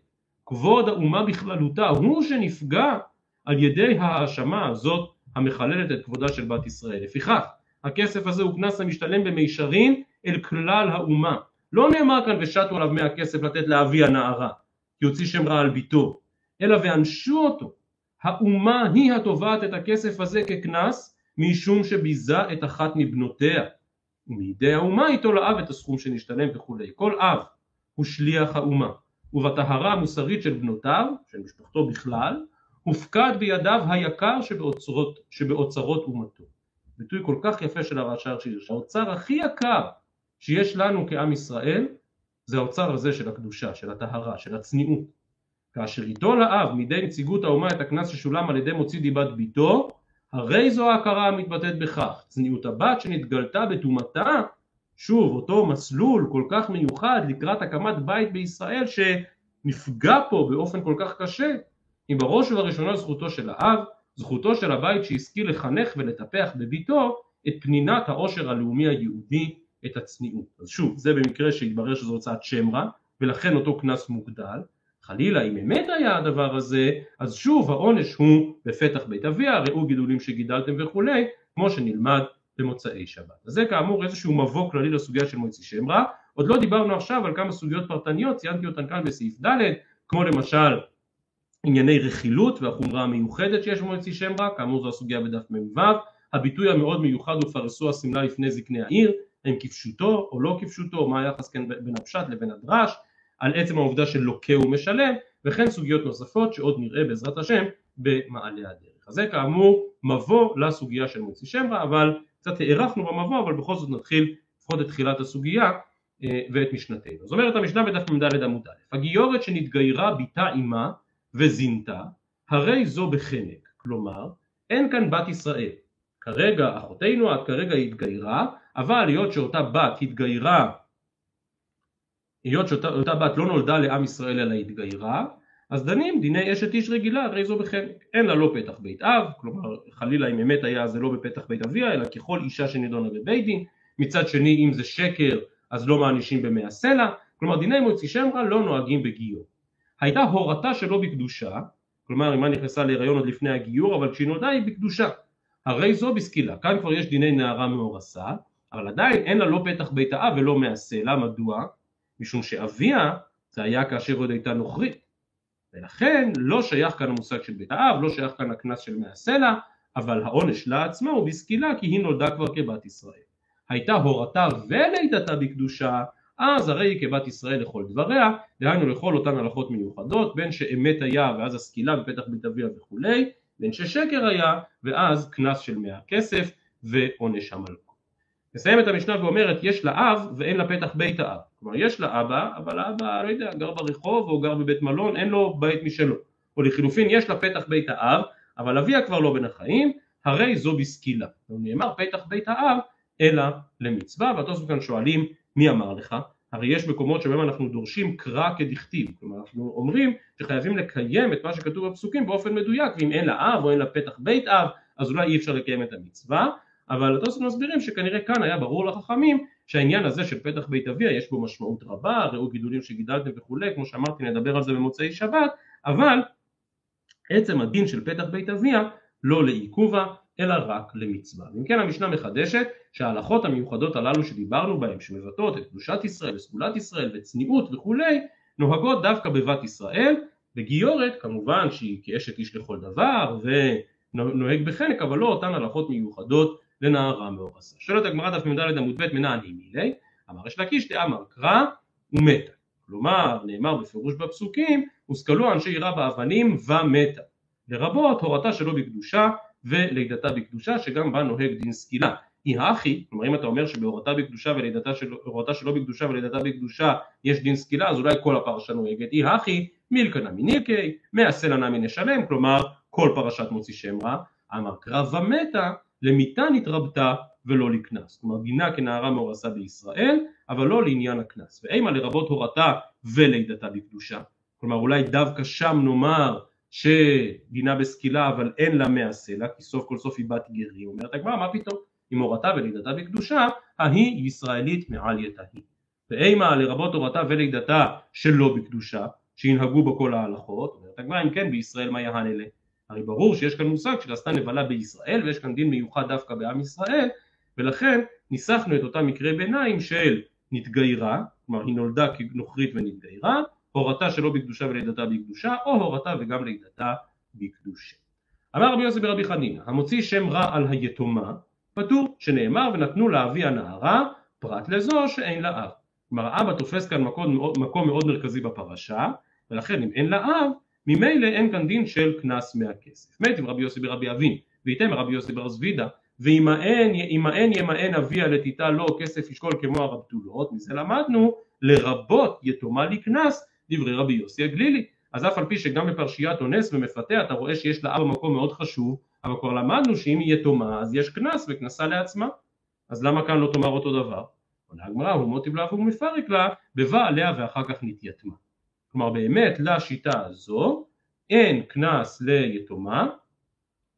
כבוד האומה בכללותה הוא שנפגע על ידי ההאשמה הזאת המחללת את כבודה של בת ישראל. לפיכך, הכסף הזה הוא קנס המשתלם במישרין אל כלל האומה. לא נאמר כאן ושתו עליו מאה כסף לתת לאבי הנערה, כי הוציא שם רע על ביתו, אלא וענשו אותו. האומה היא התובעת את הכסף הזה כקנס, משום שביזה את אחת מבנותיה. ומידי האומה ייטול לאב את הסכום שנשתלם וכולי. כל אב הוא שליח האומה, ובטהרה המוסרית של בנותיו, של משפחתו בכלל, הופקד בידיו היקר שבאוצרות, שבאוצרות אומתו. ביטוי כל כך יפה של הרש"ר שהרשה. האוצר הכי יקר שיש לנו כעם ישראל זה האוצר הזה של הקדושה, של הטהרה, של הצניעות. כאשר ייטול האב מידי נציגות האומה את הקנס ששולם על ידי מוציא דיבת ביתו, הרי זו ההכרה המתבטאת בכך. צניעות הבת שנתגלתה בטומאתה, שוב אותו מסלול כל כך מיוחד לקראת הקמת בית בישראל שנפגע פה באופן כל כך קשה, היא בראש ובראשונה זכותו של האב, זכותו של הבית שהשכיל לחנך ולטפח בביתו את פנינת העושר הלאומי היהודי, את הצניעות. אז שוב, זה במקרה שהתברר שזו הוצאת שם רע, ולכן אותו קנס מוגדל. חלילה אם אמת היה הדבר הזה, אז שוב העונש הוא בפתח בית אביה, ראו גידולים שגידלתם וכולי, כמו שנלמד במוצאי שבת. אז זה כאמור איזשהו מבוא כללי לסוגיה של מוציא שם רע. עוד לא דיברנו עכשיו על כמה סוגיות פרטניות, ציינתי אותן כאן בסעיף ד', כמו למשל ענייני רכילות והחומרה המיוחדת שיש במועצי שם רע, כאמור זו הסוגיה בדף מ"ו, הביטוי המאוד מיוחד הוא פרסו השמלה לפני זקני העיר, האם כפשוטו או לא כפשוטו, מה היחס כן בין הפשט לבין הדרש, על עצם העובדה של לוקה ומשלם, וכן סוגיות נוספות שעוד נראה בעזרת השם במעלה הדרך. אז זה כאמור מבוא לסוגיה של מוציא שם רע, אבל קצת הארכנו במבוא, אבל בכל זאת נתחיל לפחות את תחילת הסוגיה אה, ואת משנתנו. זאת אומרת המשנה בדף מ"ד עמוד א', הגיורת שנתגיירה ביתה עמה וזינתה, הרי זו בחנק, כלומר אין כאן בת ישראל, כרגע אחותנו את כרגע התגיירה, אבל היות שאותה בת התגיירה, היות שאותה בת לא נולדה לעם ישראל אלא התגיירה, אז דנים דיני אשת איש רגילה, הרי זו בחנק, אין לה לא פתח בית אב, כלומר חלילה אם אמת היה זה לא בפתח בית אביה, אלא ככל אישה שנידונה בבית דין, מצד שני אם זה שקר אז לא מענישים במאה סלע, כלומר דיני מוציא שם רע לא נוהגים בגיור. הייתה הורתה שלא בקדושה, כלומר אמה נכנסה להיריון עוד לפני הגיור, אבל כשהיא נולדה היא בקדושה. הרי זו בסקילה, כאן כבר יש דיני נערה מאורסה, אבל עדיין אין לה לא פתח בית האב ולא מהסלע, מדוע? משום שאביה זה היה כאשר עוד הייתה נוכרית, ולכן לא שייך כאן המושג של בית האב, לא שייך כאן הקנס של מהסלע, אבל העונש לה עצמה הוא בסקילה כי היא נולדה כבר כבת ישראל. הייתה הורתה ולידתה בקדושה, אז הרי היא כבת ישראל לכל דבריה, דהיינו לכל אותן הלכות מיוחדות, בין שאמת היה ואז הסקילה בפתח בית אביה וכולי, בין ששקר היה ואז קנס של מאה כסף ועונש המלכות. מסיים את המשנה ואומרת יש לה אב ואין לה פתח בית האב. כלומר יש לה אבא, אבל האבא לא יודע, גר ברחוב או גר בבית מלון, אין לו בית משלו. או לחילופין יש לה פתח בית האב, אבל אביה כבר לא בין החיים, הרי זו בסקילה. נאמר פתח בית האב אלא למצווה, והתוספות כאן שואלים מי אמר לך? הרי יש מקומות שבהם אנחנו דורשים קרא כדכתיב, כלומר אנחנו אומרים שחייבים לקיים את מה שכתוב בפסוקים באופן מדויק, ואם אין לה אב או אין לה פתח בית אב, אז אולי אי אפשר לקיים את המצווה, אבל התוספות מסבירים שכנראה כאן היה ברור לחכמים שהעניין הזה של פתח בית אביה יש בו משמעות רבה, ראו גידולים שגידלתם וכולי, כמו שאמרתי נדבר על זה במוצאי שבת, אבל עצם הדין של פתח בית אביה לא לעיכובה אלא רק למצווה. אם כן המשנה מחדשת שההלכות המיוחדות הללו שדיברנו בהן שמבטאות את קדושת ישראל וסגולת ישראל וצניעות וכולי נוהגות דווקא בבת ישראל בגיורת כמובן שהיא כאשת איש לכל דבר ונוהג בחנק אבל לא אותן הלכות מיוחדות לנערה מאורסה. שואלת הגמרא דף מ"ד עמוד ב' מנעני מילי אמר יש להקיש דאמר קרא ומתה. כלומר נאמר בפירוש בפסוקים הושכלו אנשי עירה באבנים ומתה. לרבות הורתה שלא בקדושה ולידתה בקדושה שגם בה נוהג דין סקילה. אי הכי, כלומר אם אתה אומר שבהורתה בקדושה ולידתה של, שלא בקדושה ולידתה בקדושה יש דין סקילה אז אולי כל הפרשה נוהגת, אי הכי מילקנה מנילקי, מעשה לנה מנשלם, כלומר כל פרשת מוציא שם רע, אמר קרבה מתה למיתה נתרבתה ולא לקנס, כלומר דינה כנערה מאורסה בישראל אבל לא לעניין הקנס, ואימה לרבות הורתה ולידתה בקדושה, כלומר אולי דווקא שם נאמר שדינה בסקילה אבל אין לה מעשה כי סוף כל סוף היא בת גרי, אומרת הגמרא מה פתאום, אם הורתה ולידתה בקדושה, ההיא ישראלית מעל יתהי. ואימה לרבות הורתה ולידתה שלא בקדושה, שינהגו בו כל ההלכות, אומרת הגמרא אם כן בישראל מה יהן אלה? הרי ברור שיש כאן מושג של עשתה נבלה בישראל ויש כאן דין מיוחד דווקא בעם ישראל ולכן ניסחנו את אותם מקרי ביניים של נתגיירה, כלומר היא נולדה כנוכרית ונתגיירה, הורתה שלא בקדושה ולידתה בקדושה, או הורתה וגם לידתה בקדושה. אמר רבי יוסי ברבי חנינא, המוציא שם רע על היתומה, פטור, שנאמר ונתנו לאבי הנערה, פרט לזו שאין לה אב. כלומר האבא תופס כאן מקום, מקום מאוד מרכזי בפרשה, ולכן אם אין לה אב, ממילא אין כאן דין של קנס מהכסף. מת עם רבי יוסי ברבי אבין, וייתם רבי יוסי בר זבידה, ואימהן ימאן אביה לתיתה לו כסף ישקול כמו הרבתולות, מזה למדנו לרבות יתומה לקנס דברי רבי יוסי הגלילי. אז אף על פי שגם בפרשיית אונס ומפתה אתה רואה שיש לאבא מקום מאוד חשוב, אבל כבר למדנו שאם היא יתומה אז יש קנס וקנסה לעצמה. אז למה כאן לא תאמר אותו דבר? עונה הגמרא, הוא מוטיב לך ומפרק לה, בבא עליה ואחר כך נתייתמה. כלומר באמת לשיטה הזו אין קנס ליתומה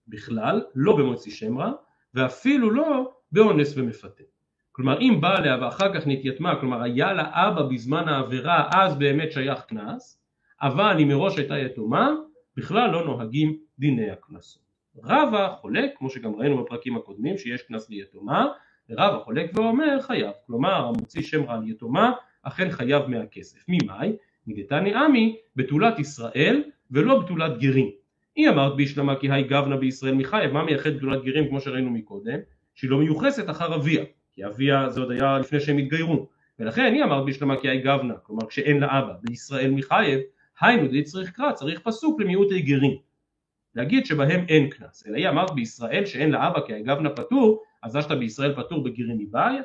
בכלל, לא במוציא שם רע, ואפילו לא באונס ומפתה. כלומר אם בא עליה ואחר כך נתייתמה, כלומר היה לה אבא בזמן העבירה אז באמת שייך קנס, אבל אם מראש הייתה יתומה, בכלל לא נוהגים דיני הקנסות. רבא חולק, כמו שגם ראינו בפרקים הקודמים שיש קנס ליתומה, ורבא חולק ואומר חייב, כלומר המוציא שם רע על יתומה אכן חייב מהכסף. ממאי? מדתני עמי בתולת ישראל ולא בתולת גרים. היא אמרת בישלמה כי היי גבנה בישראל מחייב, מה מייחד בתולת גרים כמו שראינו מקודם? שהיא לא מיוחסת אחר אביה, כי אביה זה עוד היה לפני שהם התגיירו, ולכן היא אמרת בישלמה כי היי גבנה, כלומר כשאין לה אבא, בישראל מחייב, היינו די צריך קרא, צריך פסוק למיעוטי גרים. להגיד שבהם אין קנס, אלא היא אמרת בישראל שאין לה אבא כי הגבנה פטור, אז שאתה בישראל פטור בגירים מבעיה,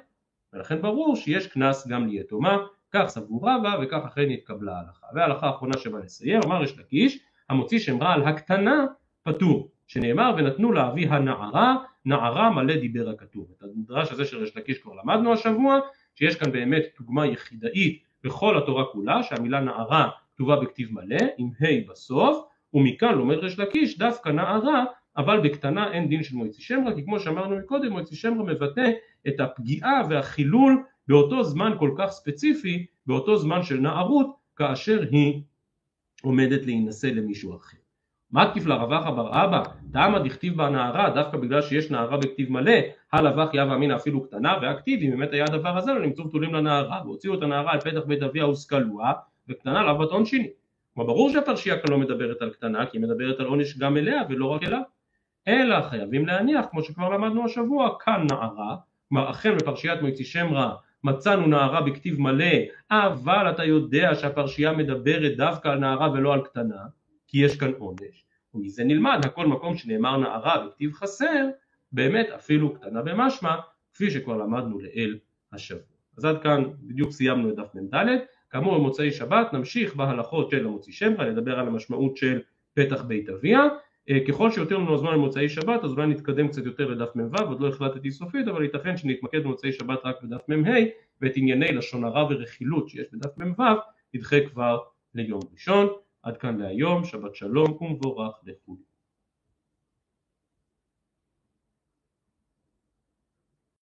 ולכן ברור שיש קנס גם ליתומה, כך סבור רבא וכך אכן התקבלה ההלכה. וההלכה האחרונה שבא לסייר, אמר יש לקיש, המוציא שם רע על הקטנה פטור, שנאמר ונתנו לאבי הנערה, נערה מלא דיבר הכתוב. את המדרש הזה של יש לקיש כבר למדנו השבוע, שיש כאן באמת דוגמה יחידאית בכל התורה כולה, שהמילה נערה כתובה בכתיב מלא, עם ה' בסוף, ומכאן לומד ריש לקיש דווקא נערה אבל בקטנה אין דין של מועצי שמרה כי כמו שאמרנו מקודם מועצי שמרה מבטא את הפגיעה והחילול באותו זמן כל כך ספציפי באותו זמן של נערות כאשר היא עומדת להינשא למישהו אחר. כתיב לרווח בר אבא? דמה דכתיב בה נערה דווקא בגלל שיש נערה בכתיב מלא הלבח יב אמינא אפילו קטנה והכתיב אם באמת היה הדבר הזה לא נמצאו בתולים לנערה והוציאו את הנערה על פתח בית אביה וסקלוה וקטנה לאו בת עונשיני כלומר ברור שהפרשייה כאן לא מדברת על קטנה כי היא מדברת על עונש גם אליה ולא רק אליו אלא חייבים להניח כמו שכבר למדנו השבוע כאן נערה כלומר אכן בפרשיית מועצי שם רע מצאנו נערה בכתיב מלא אבל אתה יודע שהפרשייה מדברת דווקא על נערה ולא על קטנה כי יש כאן עונש. ומזה נלמד הכל מקום שנאמר נערה בכתיב חסר באמת אפילו קטנה במשמע כפי שכבר למדנו לאל השבוע. אז עד כאן בדיוק סיימנו את דף מ"ד. כאמור במוצאי שבת נמשיך בהלכות של המוציא שם רע, נדבר על המשמעות של פתח בית אביה ככל שיותר לנו הזמן למוצאי שבת אז אולי נתקדם קצת יותר לדף מ"ו עוד לא החלטתי סופית אבל ייתכן שנתמקד במוצאי שבת רק בדף מ"ה ואת ענייני לשון הרע ורכילות שיש בדף מ"ו נדחה כבר ליום ראשון. עד כאן להיום שבת שלום ומבורך לכולם